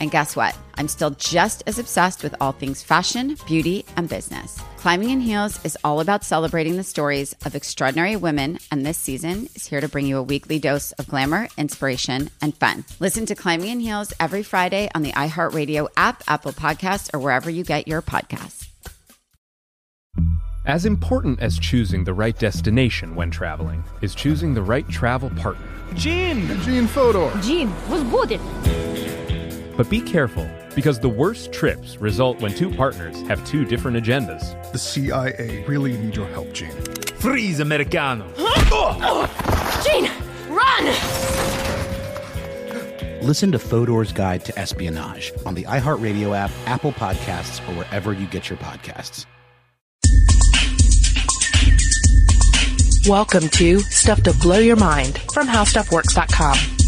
And guess what? I'm still just as obsessed with all things fashion, beauty, and business. Climbing in Heels is all about celebrating the stories of extraordinary women, and this season is here to bring you a weekly dose of glamour, inspiration, and fun. Listen to Climbing in Heels every Friday on the iHeartRadio app, Apple Podcasts, or wherever you get your podcasts. As important as choosing the right destination when traveling is choosing the right travel partner. Gene! Gene Fodor! Gene, was good! But be careful, because the worst trips result when two partners have two different agendas. The CIA really need your help, Gene. Freeze, Americano! Gene, run! Listen to Fodor's Guide to Espionage on the iHeartRadio app, Apple Podcasts, or wherever you get your podcasts. Welcome to Stuff to Blow Your Mind from HowStuffWorks.com.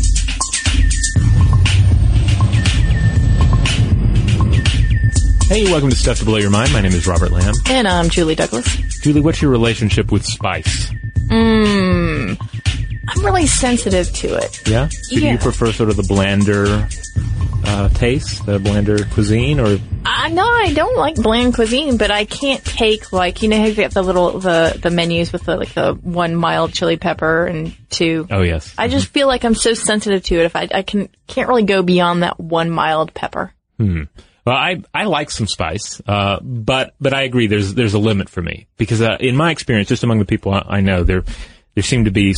Hey, welcome to Stuff to Blow Your Mind. My name is Robert Lamb. And I'm Julie Douglas. Julie, what's your relationship with spice? Mmm. I'm really sensitive to it. Yeah? So do you prefer sort of the blander uh, taste, the blander cuisine, or I no, I don't like bland cuisine, but I can't take like you know how you get the little the the menus with the like the one mild chili pepper and two. oh yes, I just feel like I'm so sensitive to it. If I I can can't really go beyond that one mild pepper. Hmm. Well, I I like some spice, uh, but but I agree. There's there's a limit for me because uh, in my experience, just among the people I, I know, there there seem to be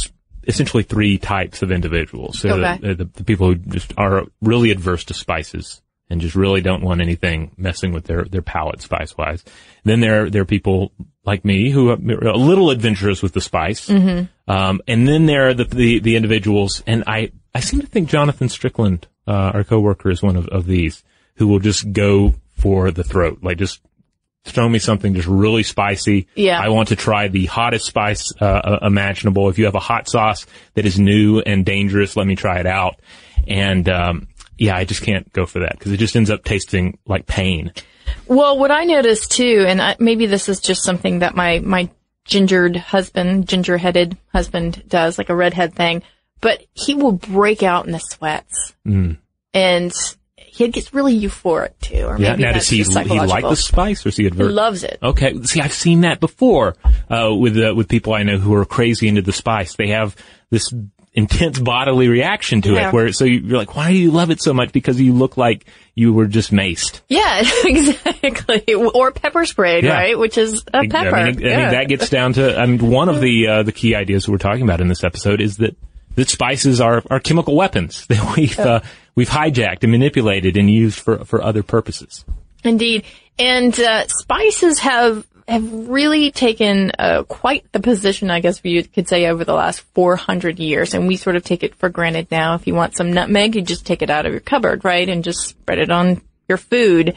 essentially three types of individuals. Are Okay. the, the, the people who just are really adverse to spices and just really don't want anything messing with their their palate spice wise. Then there there are people like me who are a little adventurous with the spice. Um, and then there are the, the, the individuals, and I, I seem to think Jonathan Strickland, uh, our coworker is one of, of these who will just go for the throat. Like just throw me something just really spicy. Yeah. I want to try the hottest spice, uh, uh, imaginable. If you have a hot sauce that is new and dangerous, let me try it out. And, um, yeah, I just can't go for that because it just ends up tasting like pain. Well, what I noticed too, and I, maybe this is just something that my my gingered husband, ginger headed husband does, like a redhead thing, but he will break out in the sweats, Mm. and he gets really euphoric too. Or Yeah. maybe Now, does he, he like the spice or is he He adverse? loves it. Okay. See, I've seen that before, uh, with, uh, with people I know who are crazy into the spice. They have this intense bodily reaction to Yeah. it where, so you're like, why do you love it so much? Because you look like you were just maced. Yeah, exactly. Or pepper sprayed, Yeah. right? Which is a pepper. I mean, I yeah. mean, that gets down to, I mean, one of the, uh, the key ideas we're talking about in this episode is that, that spices are, are chemical weapons that we've, uh, we've hijacked and manipulated and used for, for other purposes. Indeed. And uh, spices have have really taken uh, quite the position, I guess you could say, over the last 400 years. And we sort of take it for granted now. If you want some nutmeg, you just take it out of your cupboard, right? And just spread it on your food.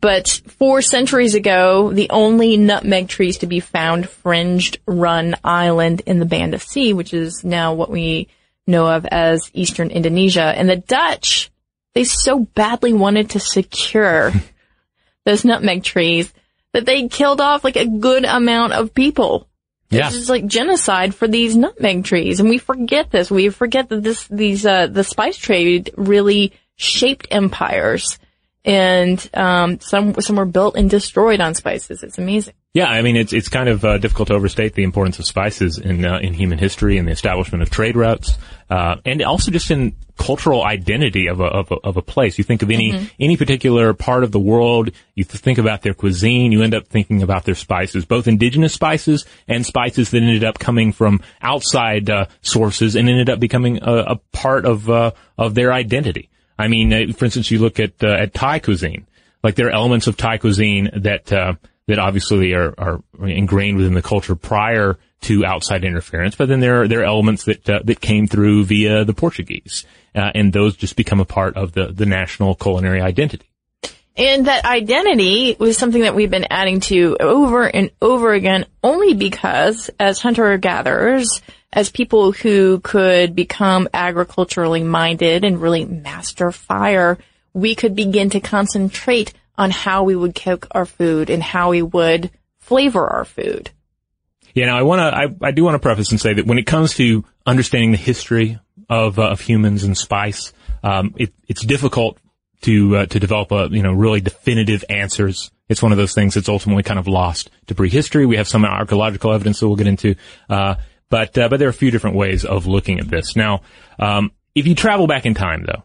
But four centuries ago, the only nutmeg trees to be found fringed Run Island in the Banda Sea, which is now what we know of as Eastern Indonesia. And the Dutch, they so badly wanted to secure those nutmeg trees that they killed off like a good amount of people. Yeah. It's just like genocide for these nutmeg trees. And we forget this. We forget that this, these, uh, the spice trade really shaped empires and um, some some were built and destroyed on spices. It's amazing. Yeah, I mean it's it's kind of uh, difficult to overstate the importance of spices in uh, in human history and the establishment of trade routes, uh, and also just in cultural identity of a of a, of a place. You think of any Mm-hmm. any particular part of the world, you think about their cuisine, you end up thinking about their spices, both indigenous spices and spices that ended up coming from outside uh, sources and ended up becoming a, a part of uh, of their identity. I mean, uh, for instance, you look at uh, at Thai cuisine, like there are elements of Thai cuisine that uh, that obviously are, are ingrained within the culture prior to outside interference, but then there are there are elements that uh, that came through via the Portuguese, uh, and those just become a part of the the national culinary identity. And that identity was something that we've been adding to over and over again only because as hunter gatherers, as people who could become agriculturally minded and really master fire, we could begin to concentrate on how we would cook our food and how we would flavor our food. Yeah, now I want to, I, I do want to preface and say that when it comes to understanding the history of, uh, of humans and spice, um, it, it's difficult to, uh, to develop a, you know, really definitive answers. It's one of those things that's ultimately kind of lost to prehistory. We have some archaeological evidence that we'll get into, uh, but, uh, but there are a few different ways of looking at this. Now, um, if you travel back in time though,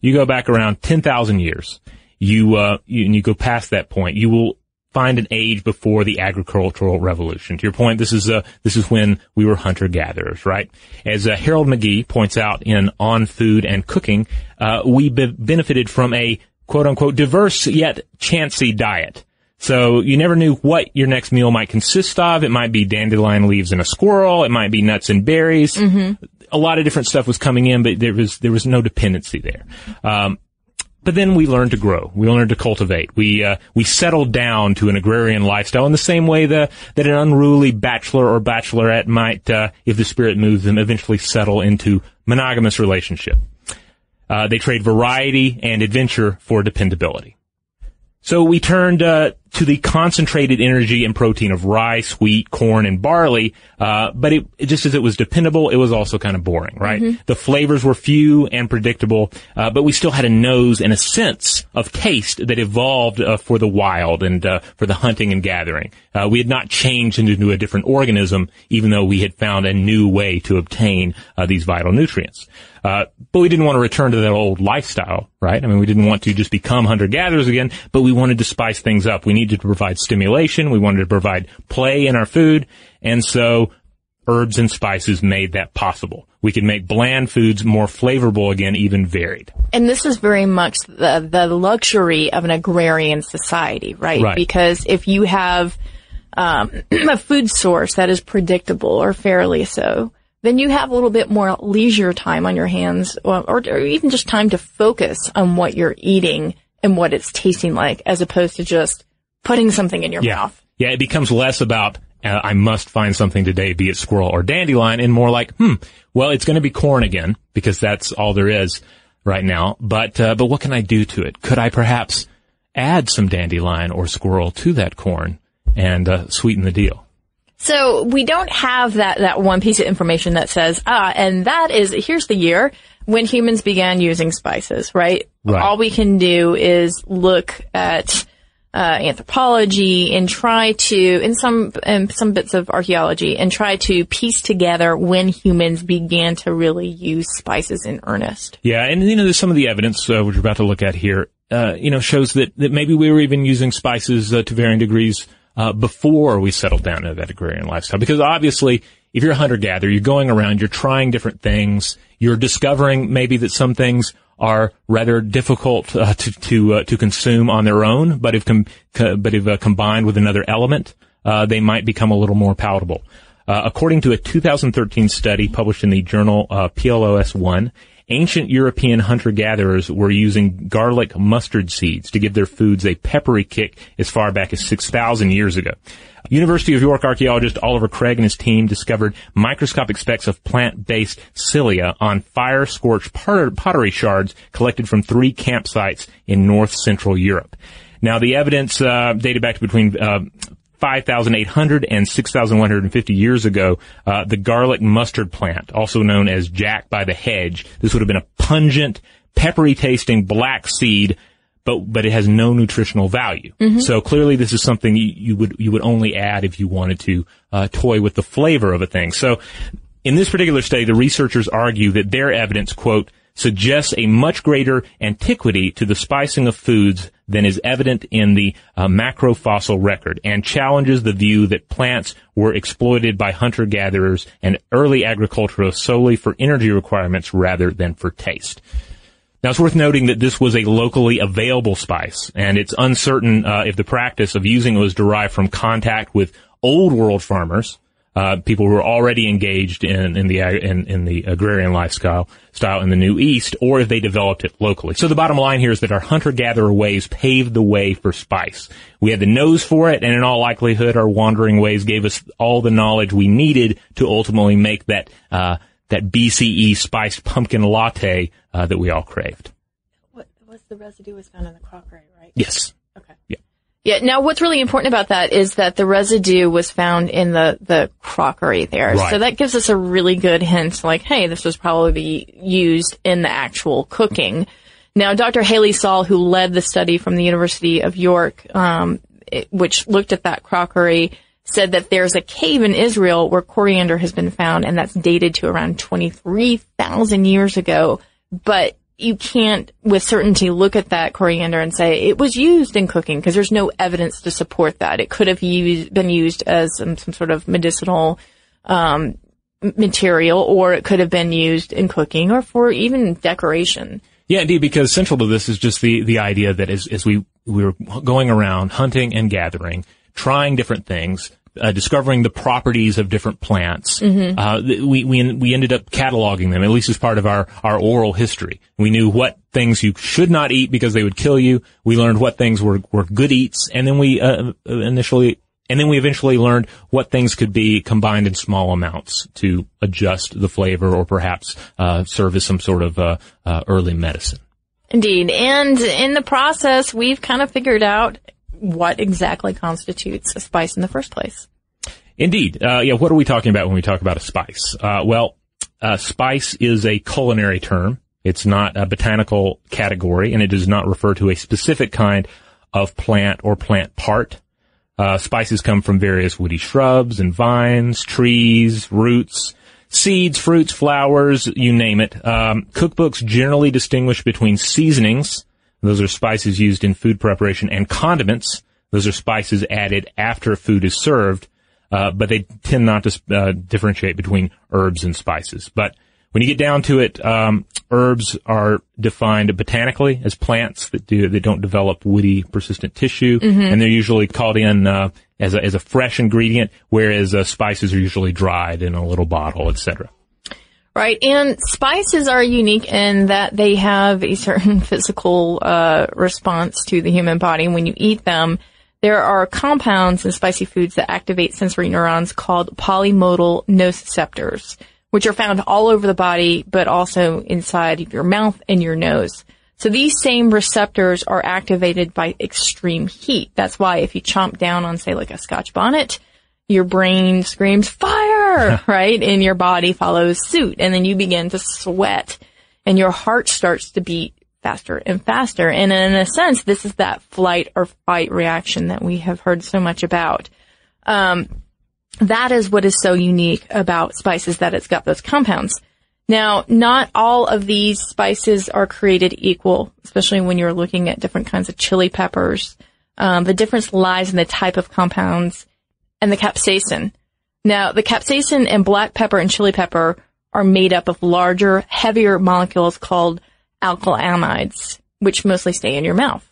you go back around 10,000 years, you, uh, you, and you go past that point, you will find an age before the agricultural revolution. To your point, this is uh, this is when we were hunter gatherers, right? As uh, Harold McGee points out in On Food and Cooking, uh, we be- benefited from a quote unquote diverse yet chancy diet. So you never knew what your next meal might consist of. It might be dandelion leaves and a squirrel. It might be nuts and berries. A lot of different stuff was coming in, but there was there was no dependency there. Um, but then we learned to grow. We learned to cultivate. We uh, we settled down to an agrarian lifestyle in the same way the, that an unruly bachelor or bachelorette might, uh, if the spirit moves them, eventually settle into monogamous relationship. Uh, they trade variety and adventure for dependability. So we turned uh, to the concentrated energy and protein of rice, wheat, corn, and barley. Uh, but it, it- just as it was dependable, it was also kind of boring, right? Mhm. The flavors were few and predictable, uh, but we still had a nose and a sense of taste that evolved uh, for the wild and uh, for the hunting and gathering. Uh, we had not changed into a different organism, even though we had found a new way to obtain uh, these vital nutrients. Uh, but we didn't want to return to that old lifestyle, right? I mean, we didn't want to just become hunter-gatherers again, but we wanted to spice things up. We needed to provide stimulation. We wanted to provide play in our food. And so herbs and spices made that possible. We could make bland foods more flavorful again, even varied. And this is very much the, the luxury of an agrarian society, right? Right. Because if you have um, a food source that is predictable or fairly so, then you have a little bit more leisure time on your hands or, or, even just time to focus on what you're eating and what it's tasting like as opposed to just putting something in your yeah. mouth. Yeah, it becomes less about uh, I must find something today, be it squirrel or dandelion, and more like, hmm, well, it's going to be corn again because that's all there is right now. But uh, but what can I do to it? Could I perhaps add some dandelion or squirrel to that corn and uh, sweeten the deal? So we don't have that, that one piece of information that says, ah, and that is, here's the year when humans began using spices, right? Right. All we can do is look at, uh, anthropology and try to, in some, in some bits of archaeology and try to piece together when humans began to really use spices in earnest. Yeah, and you know, there's some of the evidence uh, which we're about to look at here. Uh, you know, shows that that maybe we were even using spices uh, to varying degrees uh, before we settled down into that agrarian lifestyle. Because obviously, if you're a hunter gatherer, you're going around, you're trying different things, you're discovering maybe that some things are rather difficult uh, to to uh, to consume on their own, but if com- co- but if uh, combined with another element, uh, they might become a little more palatable. Uh, according to a 2013 study published in the journal uh, PLOS One, ancient European hunter-gatherers were using garlic mustard seeds to give their foods a peppery kick as far back as 6,000 years ago. University of York archaeologist Oliver Craig and his team discovered microscopic specks of plant-based silica on fire-scorched pottery shards collected from three campsites in north central Europe. Now, the evidence uh, dated back to between uh, 5,800 and 6,150 years ago, uh, the garlic mustard plant, also known as Jack by the hedge, this would have been a pungent, peppery tasting black seed, but but it has no nutritional value. Mhm. So clearly, this is something you, you would you would only add if you wanted to uh, toy with the flavor of a thing. So in this particular study, the researchers argue that their evidence, quote, suggests a much greater antiquity to the spicing of foods than is evident in the uh, macrofossil record and challenges the view that plants were exploited by hunter-gatherers and early agriculturists solely for energy requirements rather than for taste. Now it's worth noting that this was a locally available spice, and it's uncertain uh, if the practice of using it was derived from contact with old world farmers, uh, people who were already engaged in, in the in, in the agrarian lifestyle style in the Near East, or if they developed it locally. So the bottom line here is that our hunter-gatherer ways paved the way for spice. We had the nose for it, and in all likelihood, our wandering ways gave us all the knowledge we needed to ultimately make that uh, that BCE spiced pumpkin latte uh, that we all craved. What was the residue was found in the crockery, right? Yes. Yeah. Now, what's really important about that is that the residue was found in the the crockery there, Right. so that gives us a really good hint. Like, hey, this was probably used in the actual cooking. Now, Dr. Hayley Saul, who led the study from the University of York, um, it- which looked at that crockery, said that there's a cave in Israel where coriander has been found, and that's dated to around 23,000 years ago. But you can't with certainty look at that coriander and say it was used in cooking because there's no evidence to support that. It could have used, been used as some, some sort of medicinal um, material, or it could have been used in cooking or for even decoration. Yeah, indeed, because central to this is just the, the idea that as, as we, we were going around hunting and gathering, trying different things, uh, discovering the properties of different plants, Mhm. uh, we, we, we ended up cataloging them, at least as part of our, our oral history. We knew what things you should not eat because they would kill you. We learned what things were, were good eats, and then we, uh, initially, and then we eventually learned what things could be combined in small amounts to adjust the flavor or perhaps, uh, serve as some sort of, uh, uh, early medicine. Indeed. And in the process, we've kind of figured out what exactly constitutes a spice in the first place. Indeed. Uh, yeah, what are we talking about when we talk about a spice? Uh, well, uh, spice is a culinary term. It's not a botanical category, and it does not refer to a specific kind of plant or plant part. Uh, spices come from various woody shrubs and vines, trees, roots, seeds, fruits, flowers, you name it. Um, cookbooks generally distinguish between seasonings, those are spices used in food preparation, and condiments, those are spices added after food is served, uh, but they tend not to uh, differentiate between herbs and spices. But when you get down to it, um, herbs are defined botanically as plants that do that don't develop woody, persistent tissue, Mhm. and they're usually called in uh, as a, as a fresh ingredient, whereas uh, spices are usually dried in a little bottle, etc. Right. And spices are unique in that they have a certain physical uh, response to the human body when you eat them. There are compounds in spicy foods that activate sensory neurons called polymodal nociceptors, which are found all over the body, but also inside of your mouth and your nose. So these same receptors are activated by extreme heat. That's why if you chomp down on, say, like a scotch bonnet, your brain screams fire, right? And your body follows suit. And then you begin to sweat and your heart starts to beat faster and faster. And in a sense, this is that flight or fight reaction that we have heard so much about. Um, that is what is so unique about spices that it's got those compounds. Now, not all of these spices are created equal, especially when you're looking at different kinds of chili peppers. Um, the difference lies in the type of compounds and the capsaicin. Now, the capsaicin and black pepper and chili pepper are made up of larger, heavier molecules called alkylamides, which mostly stay in your mouth.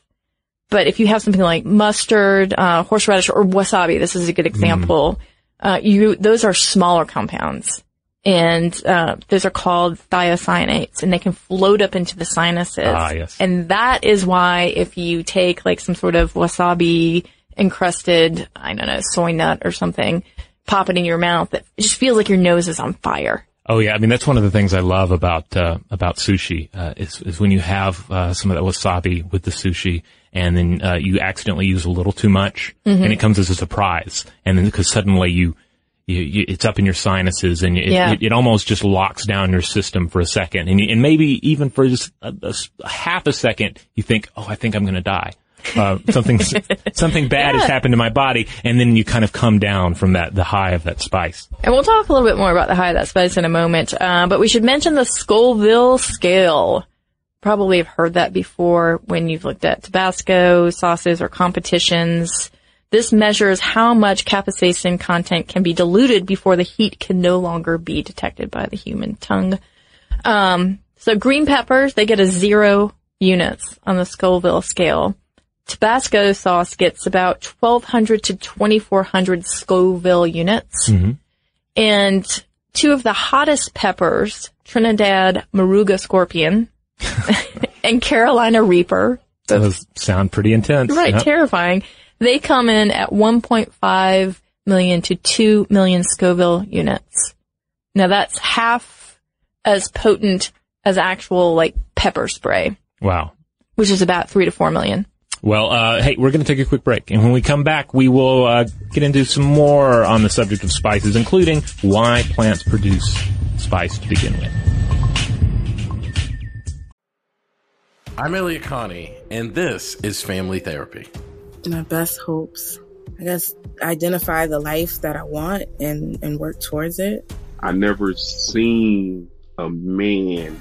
But if you have something like mustard, uh, horseradish, or wasabi, this is a good example. Uh, you those are smaller compounds, and uh, those are called thiocyanates, and they can float up into the sinuses. Ah, yes. And that is why if you take like some sort of wasabi encrusted, I don't know, soy nut or something, pop it in your mouth, it just feels like your nose is on fire. Oh yeah, I mean that's one of the things I love about uh, about sushi uh, is is when you have uh, some of that wasabi with the sushi, and then uh, you accidentally use a little too much, Mhm. and it comes as a surprise, and then because suddenly you you, you, it's up in your sinuses and it, Yeah. it, it almost just locks down your system for a second. And, you- and maybe even for just a, a half a second, you think, oh, I think I'm going to die. Uh, something, something bad has happened to my body. And then you kind of come down from that, the high of that spice. And we'll talk a little bit more about the high of that spice in a moment. Uh, but we should mention the Scoville scale. Probably have heard that before when you've looked at Tabasco sauces or competitions. This measures how much capsaicin content can be diluted before the heat can no longer be detected by the human tongue. Um, so green peppers, they get a zero units on the Scoville scale. Tabasco sauce gets about 1200 to 2400 Scoville units. Mm-hmm. And two of the hottest peppers, Trinidad Moruga Scorpion and Carolina Reaper, Those sound pretty intense. right, Yep. terrifying. They come in at 1.5 million to 2 million Scoville units. Now that's half as potent as actual like pepper spray, Wow. which is about 3 to 4 million. Well, uh, hey, we're going to take a quick break. And when we come back, we will uh, get into some more on the subject of spices, including why plants produce spice to begin with. I'm Elliott Connie, and this is Family Therapy. my best hopes. I guess identify the life that I want and, and work towards it. I never seen a man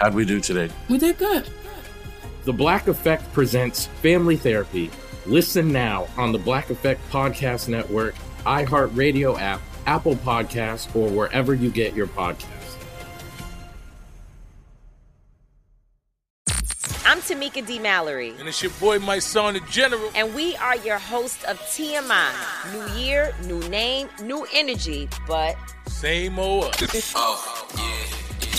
how'd we do today? We did good. The Black Effect presents Family Therapy. Listen now on the Black Effect Podcast Network, iHeartRadio app, Apple Podcasts, or wherever you get your podcasts. I'm Tamika D. Mallory. And it's your boy, my son, the general. And we are your host of TMI. New year, new name, new energy, but. Same old us.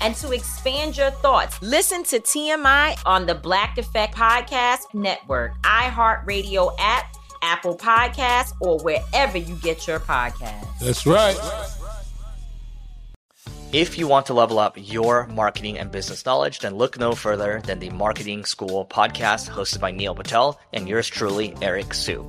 and to expand your thoughts, listen to TMI on the Black Effect Podcast Network, iHeartRadio app, Apple Podcasts, or wherever you get your podcasts. That's right. If you want to level up your marketing and business knowledge, then look no further than the Marketing School podcast hosted by Neil Patel and yours truly, Eric Siu.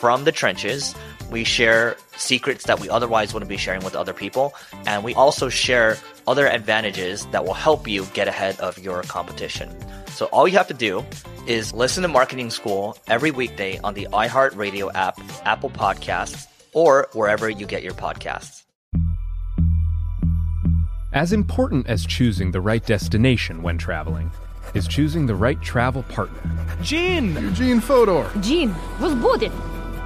from the trenches. We share secrets that we otherwise wouldn't be sharing with other people. And we also share other advantages that will help you get ahead of your competition. So all you have to do is listen to Marketing School every weekday on the iHeartRadio app, Apple Podcasts, or wherever you get your podcasts. As important as choosing the right destination when traveling is choosing the right travel partner. Gene! Eugene Fodor! Gene, was booted!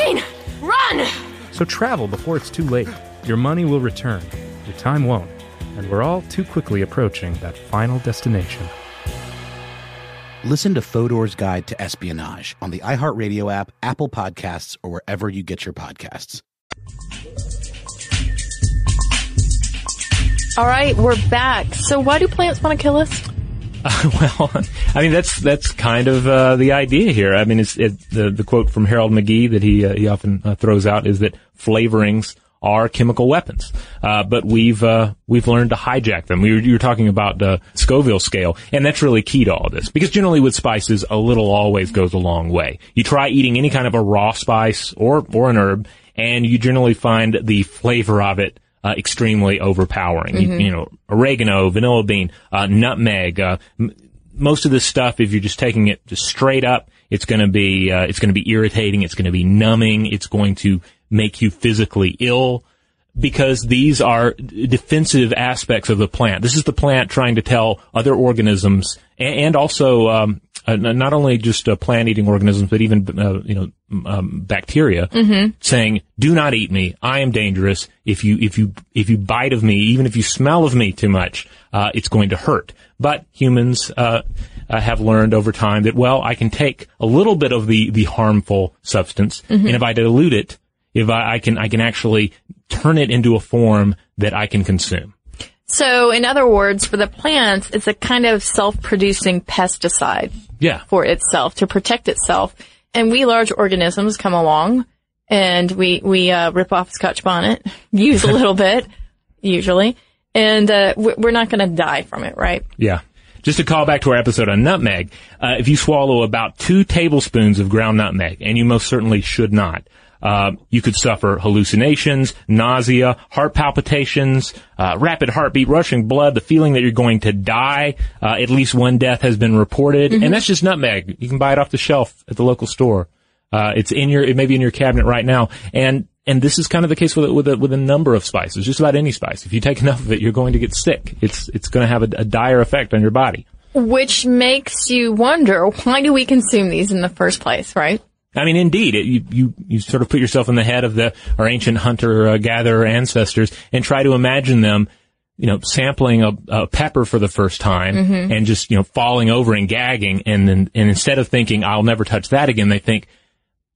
Gene, run! So travel before it's too late. Your money will return, your time won't, and we're all too quickly approaching that final destination. Listen to Fodor's Guide to Espionage on the iHeartRadio app, Apple Podcasts, or wherever you get your podcasts. All right, we're back. So why do plants want to kill us? Uh, well, I mean that's that's kind of uh, the idea here. I mean, it's it, the the quote from Harold McGee that he uh, he often uh, throws out is that flavorings are chemical weapons, uh, but we've uh, we've learned to hijack them. We you were talking about the Scoville scale, and that's really key to all this because generally with spices, a little always goes a long way. You try eating any kind of a raw spice or or an herb, and you generally find the flavor of it uh, extremely overpowering. You, Mhm. you know, oregano, vanilla bean, uh, nutmeg. Uh, m- most of this stuff, if you're just taking it just straight up, it's going to be uh, it's going to be irritating. It's going to be numbing. It's going to make you physically ill because these are defensive aspects of the plant. This is the plant trying to tell other organisms and, and also um, uh, not only just uh, plant-eating organisms, but even uh, you know um, bacteria, Mhm. saying, "Do not eat me. I am dangerous. If you if you if you bite of me, even if you smell of me too much, uh, it's going to hurt." But humans uh, uh, have learned over time that well, I can take a little bit of the the harmful substance, Mhm. and if I dilute it, if I, I can I can actually turn it into a form that I can consume. So, in other words, for the plants, it's a kind of self-producing pesticide Yeah. for itself to protect itself. And we large organisms come along and we, we, uh, rip off Scotch bonnet, use a little bit, usually, and, uh, we- we're not gonna die from it, right? Yeah. Just to call back to our episode on nutmeg, uh, if you swallow about two tablespoons of ground nutmeg, and you most certainly should not, uh, you could suffer hallucinations, nausea, heart palpitations, uh, rapid heartbeat, rushing blood, the feeling that you're going to die. Uh, at least one death has been reported, Mhm. and that's just nutmeg. You can buy it off the shelf at the local store. Uh, it's in your, it may be in your cabinet right now, and and this is kind of the case with with a, with a number of spices, just about any spice. If you take enough of it, you're going to get sick. It's it's going to have a, a dire effect on your body. Which makes you wonder, why do we consume these in the first place, right? I mean, indeed, it, you, you, you sort of put yourself in the head of the, our ancient hunter uh, gatherer ancestors and try to imagine them, you know, sampling a, a pepper for the first time Mhm. and just, you know, falling over and gagging. And then, and instead of thinking, I'll never touch that again, they think,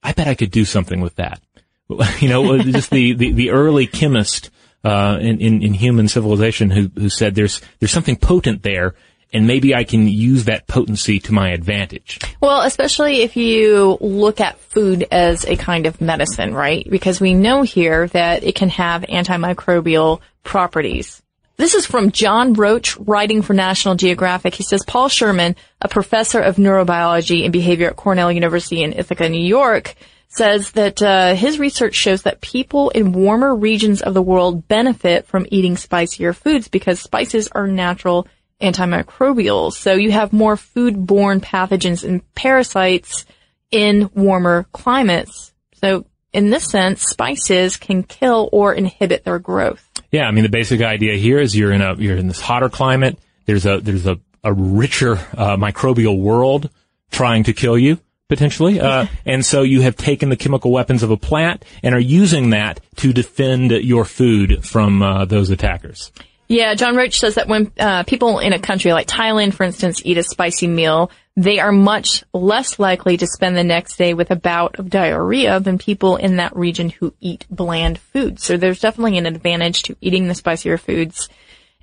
I bet I could do something with that. you know, just the, the, the early chemist, uh, in, in, in human civilization who, who said there's, there's something potent there and maybe I can use that potency to my advantage. Well, especially if you look at food as a kind of medicine, right? Because we know here that it can have antimicrobial properties. This is from John Roach, writing for National Geographic. He says Paul Sherman, a professor of neurobiology and behavior at Cornell University in Ithaca, New York, says that uh, his research shows that people in warmer regions of the world benefit from eating spicier foods because spices are natural antimicrobials. So you have more food-borne pathogens and parasites in warmer climates. So in this sense, spices can kill or inhibit their growth. Yeah, I mean the basic idea here is you're in a you're in this hotter climate. There's a there's a a richer uh, microbial world trying to kill you potentially, uh, and so you have taken the chemical weapons of a plant and are using that to defend your food from uh, those attackers. Yeah, John Roach says that when uh, people in a country like Thailand, for instance, eat a spicy meal, they are much less likely to spend the next day with a bout of diarrhea than people in that region who eat bland foods. So there's definitely an advantage to eating the spicier foods.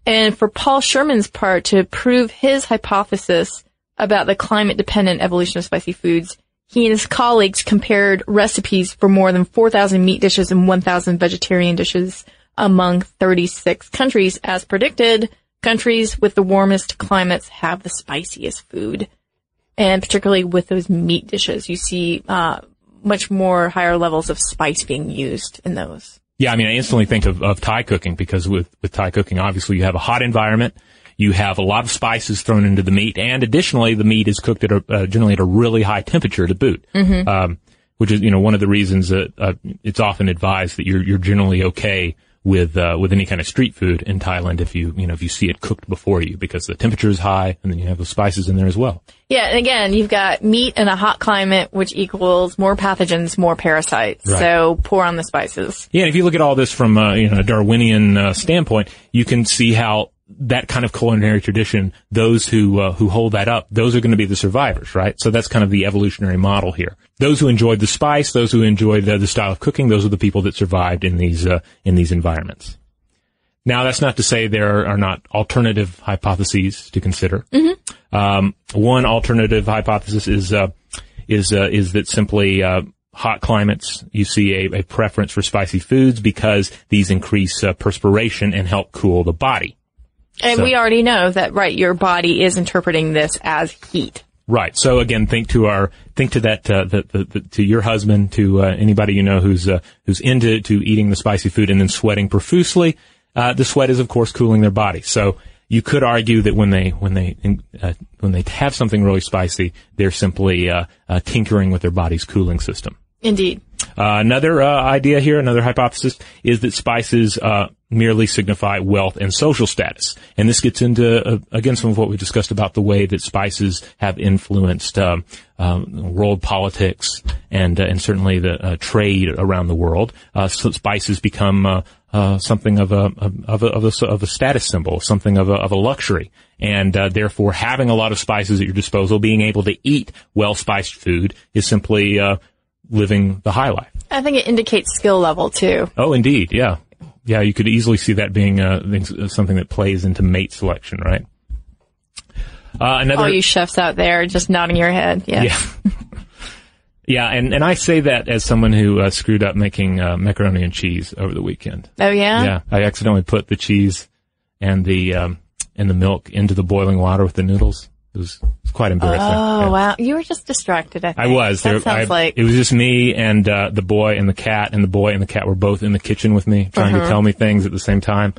And for Paul Sherman's part, to prove his hypothesis about the climate dependent evolution of spicy foods, he and his colleagues compared recipes for more than 4,000 meat dishes and 1,000 vegetarian dishes among 36 countries. As predicted, countries with the warmest climates have the spiciest food. And particularly with those meat dishes, you see uh, much more higher levels of spice being used in those. Yeah, I mean I instantly think of, of Thai cooking because with with Thai cooking, obviously you have a hot environment. You have a lot of spices thrown into the meat, and additionally, the meat is cooked at a, uh, generally at a really high temperature to boot. Mhm. Um, which is, you know, one of the reasons that uh, it's often advised that you're you're generally okay with uh, with any kind of street food in Thailand if you you know if you see it cooked before you because the temperature is high and then you have the spices in there as well. Yeah, and again, you've got meat in a hot climate, which equals more pathogens, more parasites. Right. So pour on the spices. Yeah, and if you look at all this from uh, you know a Darwinian uh, standpoint, you can see how that kind of culinary tradition, those who uh, who hold that up, those are going to be the survivors, right? So that's kind of the evolutionary model here. Those who enjoyed the spice, those who enjoyed the, the style of cooking, those are the people that survived in these uh, in these environments. Now, that's not to say there are not alternative hypotheses to consider. Mm-hmm. Um, one alternative hypothesis is uh, is uh, is that simply uh, hot climates you see a, a, preference for spicy foods because these increase uh, perspiration and help cool the body. And so, we already know that right, your body is interpreting this as heat. Right. So again, think to our think to that uh, the, the, the, to your husband, to uh, anybody you know who's who's into to eating the spicy food and then sweating profusely uh, the sweat is of course cooling their body. So you could argue that when they when they uh, when they have something really spicy, they're simply uh, uh tinkering with their body's cooling system. Indeed. Uh, another uh, idea here, another hypothesis, is that spices merely signify wealth and social status, and this gets into again some of what we discussed about the way that spices have influenced um, um, world politics and and certainly the trade around the world. So spices become uh, something of a of a, of a of a status symbol, something of a of a luxury, and uh, therefore having a lot of spices at your disposal, being able to eat well spiced food is simply uh, living the high life. I think it indicates skill level too. Oh, indeed, yeah, yeah. You could easily see that being uh, something that plays into mate selection, right? Uh, another, all you chefs out there just nodding your head, yeah. yeah. Yeah, and, and I say that as someone who uh, screwed up making uh, macaroni and cheese over the weekend. Oh yeah. Yeah, I accidentally put the cheese and the um, and the milk into the boiling water with the noodles. It was, it was quite embarrassing. Oh yeah. wow, you were just distracted. I, think. I was. That there, sounds I, like it was just me and uh, the boy and the cat, and the boy and the cat were both in the kitchen with me, trying Uh-huh. to tell me things at the same time.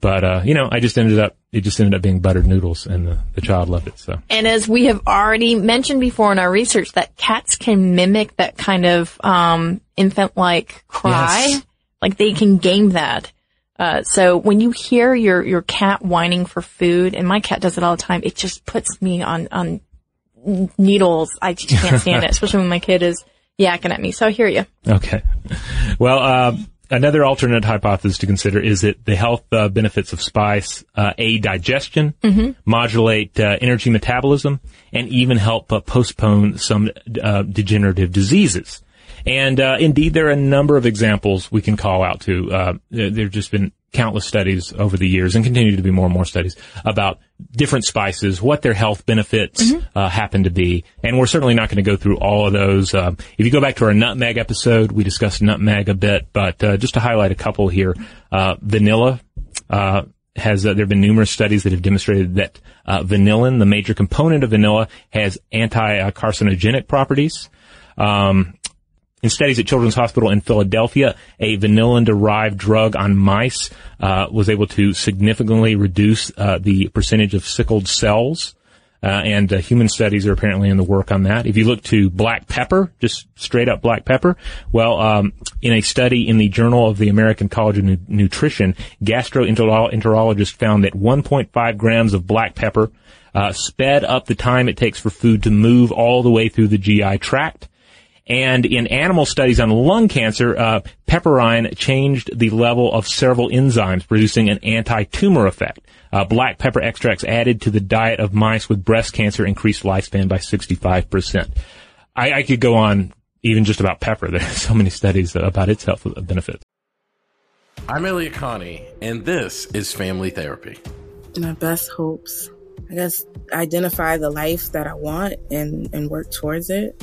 But uh, you know, I just ended up it just ended up being buttered noodles, and the, the child loved it. So And as we have already mentioned before in our research, that cats can mimic that kind of um, infant-like cry. Yes. Like they can game that. Uh, so when you hear your your cat whining for food, and my cat does it all the time, it just puts me on on needles. I just can't stand it, especially when my kid is yakking at me. So I hear you. Okay. Well, uh, another alternate hypothesis to consider is that the health uh, benefits of spice uh, aid digestion, Mhm. modulate uh, energy metabolism, and even help uh, postpone some uh, degenerative diseases. And uh, indeed, there are a number of examples we can call out to. Uh, there have just been countless studies over the years, and continue to be more and more studies about different spices, what their health benefits uh, happen to be. And we're certainly not going to go through all of those. Um, if you go back to our nutmeg episode, we discussed nutmeg a bit, but uh, just to highlight a couple here, uh, vanilla. Uh, has uh, there have been numerous studies that have demonstrated that uh, vanillin, the major component of vanilla, has anti-carcinogenic properties. Um, in studies at Children's Hospital in Philadelphia, a vanillin-derived drug on mice uh, was able to significantly reduce uh, the percentage of sickled cells. Uh, and uh, human studies are apparently in the work on that. If you look to black pepper, just straight up black pepper, well, um, in a study in the Journal of the American College of Nu- Nutrition, gastroenterologists found that 1.5 grams of black pepper uh, sped up the time it takes for food to move all the way through the GI tract. And in animal studies on lung cancer, uh, piperine changed the level of several enzymes, producing an anti-tumor effect. Uh, black pepper extracts added to the diet of mice with breast cancer increased lifespan by 65%. I, I could go on even just about pepper. There are so many studies about its health benefits. I'm Elliott Connie, and this is Family Therapy. My best hopes. I guess identify the life that I want and, and work towards it.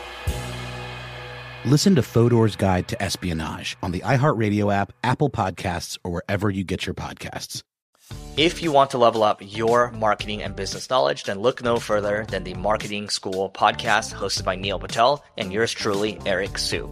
Listen to Fodor's Guide to Espionage on the iHeartRadio app, Apple Podcasts, or wherever you get your podcasts. If you want to level up your marketing and business knowledge, then look no further than the Marketing School podcast hosted by Neil Patel and yours truly, Eric Siu.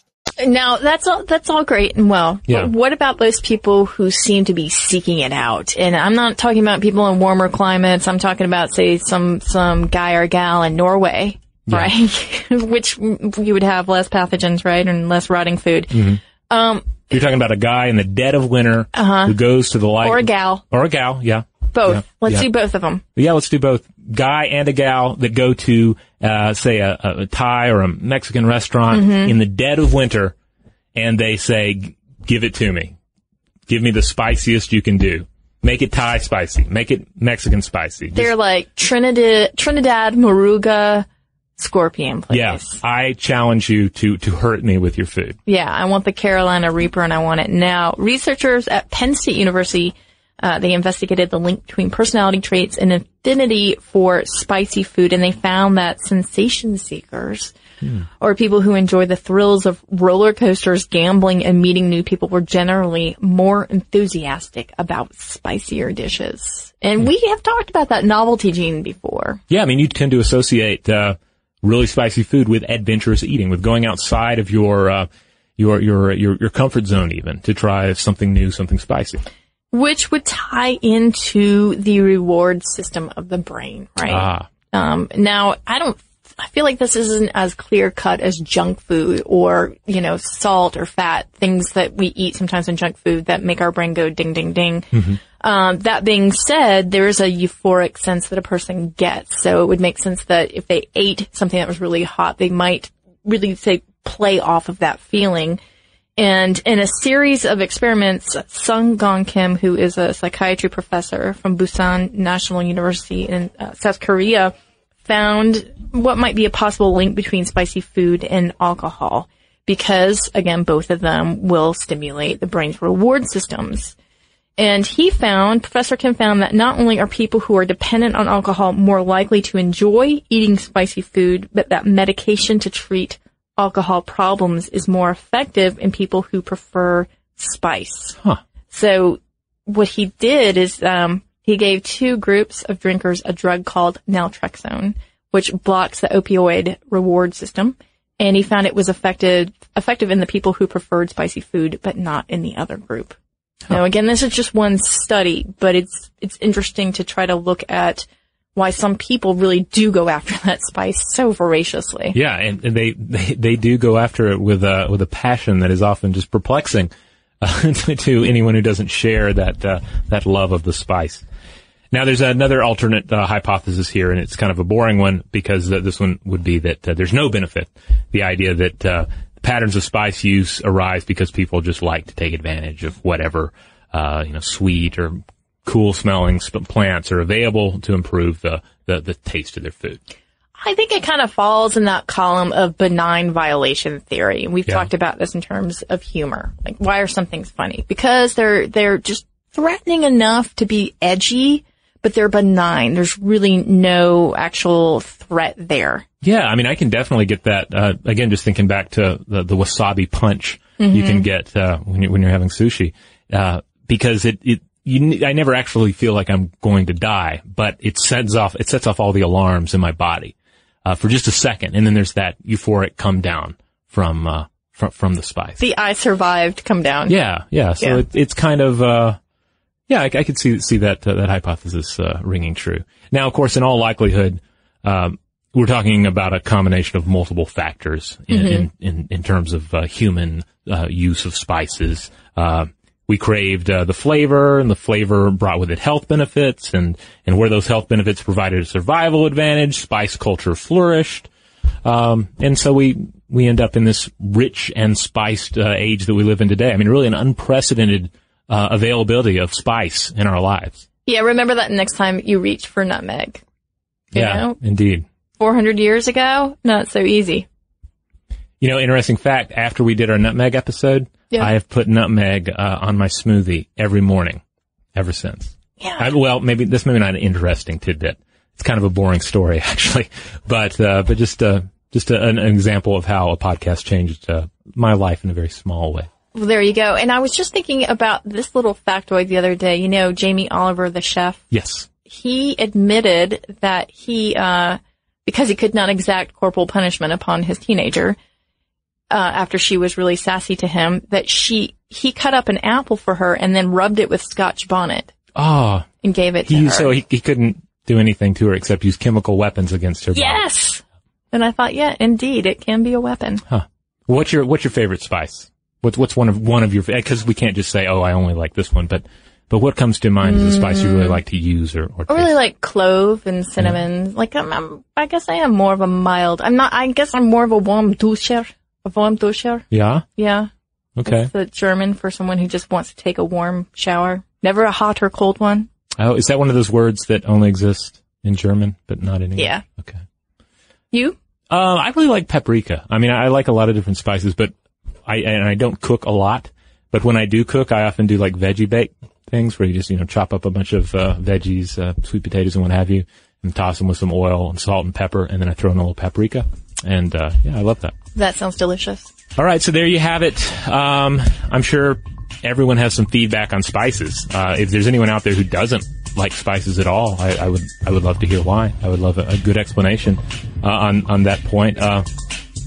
Now that's all that's all great and well. Yeah. But what about those people who seem to be seeking it out? And I'm not talking about people in warmer climates. I'm talking about say some some guy or gal in Norway, right? Which you would have less pathogens, right, and less rotting food. Mhm. Um, You're talking about a guy in the dead of winter Uh-huh. who goes to the light. or a gal, Or a gal, yeah. Both. Yeah. Let's Yeah. do both of them. Yeah, let's do both. Guy and a gal that go to, uh, say a, a, Thai or a Mexican restaurant Mhm. in the dead of winter and they say, give it to me. Give me the spiciest you can do. Make it Thai spicy. Make it Mexican spicy. Just- They're like Trinidad, Trinidad, Moruga, scorpion Yes. yeah. I challenge you to, to hurt me with your food. Yeah, I want the Carolina Reaper and I want it now. Researchers at Penn State University, uh, they investigated the link between personality traits and affinity for spicy food and they found that sensation seekers or people who enjoy the thrills of roller coasters, gambling, and meeting new people were generally more enthusiastic about spicier dishes. And we have talked about that novelty gene before. Yeah, I mean, you tend to associate uh, really spicy food with adventurous eating, with going outside of your uh, your your your your comfort zone, even to try something new, something spicy. Which would tie into the reward system of the brain, right? Ah, Um, now, I don't, I feel like this isn't as clear cut as junk food or, you know, salt or fat, things that we eat sometimes in junk food that make our brain go ding, ding, ding. Um, that being said, there is a euphoric sense that a person gets. So it would make sense that if they ate something that was really hot, they might really say play off of that feeling. And in a series of experiments, Sung Gong Kim, who is a psychiatry professor from Busan National University in uh, South Korea, found what might be a possible link between spicy food and alcohol. Because, again, both of them will stimulate the brain's reward systems. And he found, Professor Kim found that not only are people who are dependent on alcohol more likely to enjoy eating spicy food, but that medication to treat alcohol problems is more effective in people who prefer spice. Huh. So what he did is um, he gave two groups of drinkers a drug called naltrexone, which blocks the opioid reward system, and he found it was effective effective in the people who preferred spicy food, but not in the other group. Now, again, this is just one study, but it's it's interesting to try to look at why some people really do go after that spice so voraciously. Yeah, and, and they, they they do go after it with a with a passion that is often just perplexing uh, to, to anyone who doesn't share that uh, that love of the spice. Now, there's another alternate uh, hypothesis here, and it's kind of a boring one because uh, this one would be that uh, there's no benefit. The idea that uh, patterns of spice use arise because people just like to take advantage of whatever uh, you know sweet or cool smelling sp- plants are available to improve the, the the taste of their food. I think it kind of falls in that column of benign violation theory. We've Yeah. talked about this in terms of humor. Like, why are some things funny? Because they're, they're just threatening enough to be edgy, but they're benign. There's really no actual threat there. Yeah, I mean, I can definitely get that. Uh, again, just thinking back to the, the wasabi punch you Mhm. can get uh, when you're when you're having sushi, uh, because it it you I never actually feel like I'm going to die, but it sets off it sets off all the alarms in my body uh, for just a second, and then there's that euphoric come down from uh, from from the spice. The I survived come down. Yeah, yeah. So Yeah. It, it's kind of, uh, yeah, I, I could see see that uh, that hypothesis uh, ringing true. Now, of course, in all likelihood, um, we're talking about a combination of multiple factors in Mhm. in, in, in terms of uh, human uh, use of spices. Uh, we craved uh, the flavor, and the flavor brought with it health benefits, and and where those health benefits provided a survival advantage, spice culture flourished. Um, and so we, we end up in this rich and spiced uh, age that we live in today. I mean, really an unprecedented uh, availability of spice in our lives. Yeah, remember that next time you reach for nutmeg. You yeah, know? indeed. 400 years ago? Not so easy. You know, interesting fact, after we did our nutmeg episode, Yeah. I have put nutmeg uh, on my smoothie every morning ever since. Yeah. I, well, maybe this may be not an interesting tidbit. It's kind of a boring story, actually, but uh, but just uh, just a, an example of how a podcast changed uh, my life in a very small way. Well, there you go. And I was just thinking about this little factoid the other day. You know, Jamie Oliver, the chef, Yes. he admitted that he, uh, because he could not exact corporal punishment upon his teenager, uh, after she was really sassy to him, that she, he cut up an apple for her and then rubbed it with scotch bonnet Oh, and gave it to he, her. so he, he couldn't do anything to her except use chemical weapons against her. body. yes! And I thought, yeah, indeed, it can be a weapon. Huh. What's your What's your favorite spice? What's What's one of one of your because we can't just say oh I only like this one, but but what comes to mind is a spice you really like to use or or I really like clove and cinnamon. Like I'm, I'm, I guess I am more of a mild. I'm not. I guess I'm more of a warm duscher. A warm duscher. yeah Yeah. okay It's the German for someone who just wants to take a warm shower. Never a hot or cold one. oh is that one of those words that only exist in German but not in English? Yeah. Okay. You? Uh, I really like paprika. I mean, I, I like a lot of different spices, but I and I don't cook a lot. But when I do cook, I often do like veggie bake things where you just you know chop up a bunch of uh, veggies, uh, sweet potatoes, and what have you, and toss them with some oil and salt and pepper, and then I throw in a little paprika, and uh, yeah, I love that. That sounds delicious. All right, so there you have it. Um, I'm sure everyone has some feedback on spices. Uh, if there's anyone out there who doesn't like spices at all, I, I would I would love to hear why. I would love a, a good explanation uh, on on that point. Uh,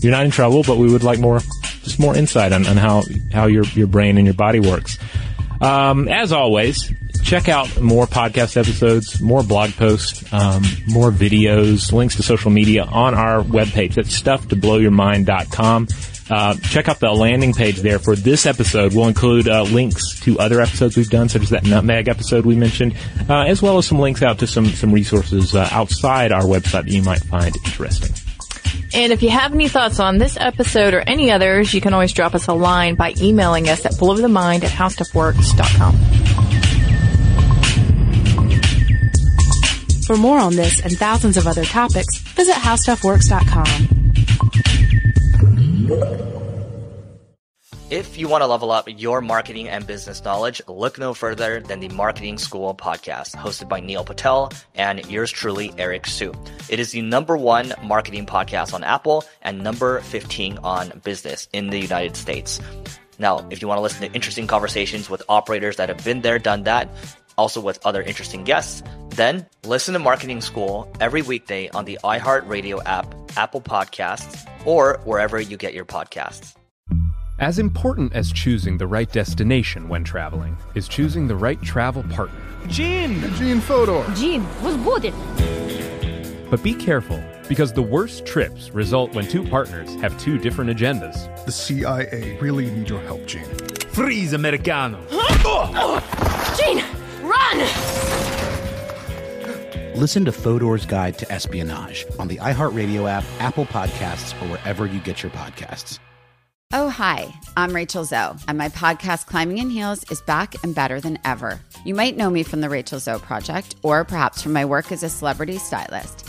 you're not in trouble, but we would like more, just more insight on, on how how your your brain and your body works. Um, as always, check out more podcast episodes, more blog posts, um, more videos, links to social media on our webpage. That's stufftoblowyourmind.com. Uh, check out the landing page there for this episode. We'll include uh, links to other episodes we've done, such as that nutmeg episode we mentioned, uh, as well as some links out to some some resources uh, outside our website that you might find interesting. And if you have any thoughts on this episode or any others, you can always drop us a line by emailing us at blowthemind at howstuffworks.com. For more on this and thousands of other topics, visit howstuffworks.com. If you want to level up your marketing and business knowledge, look no further than the Marketing School podcast hosted by Neil Patel and yours truly, Eric Siu. It is the number one marketing podcast on Apple and number 15 on business in the United States. Now, if you want to listen to interesting conversations with operators that have been there, done that, also with other interesting guests, then listen to Marketing School every weekday on the iHeartRadio app, Apple Podcasts, or wherever you get your podcasts. As important as choosing the right destination when traveling is choosing the right travel partner. Gene! Eugene Fodor! Gene, was good. But be careful, because the worst trips result when two partners have two different agendas. The CIA really need your help, Gene. Freeze, Americano! Gene, run! Listen to Fodor's Guide to Espionage on the iHeartRadio app, Apple Podcasts, or wherever you get your podcasts. Oh, hi, I'm Rachel Zoe, and my podcast, Climbing in Heels, is back and better than ever. You might know me from the Rachel Zoe Project, or perhaps from my work as a celebrity stylist.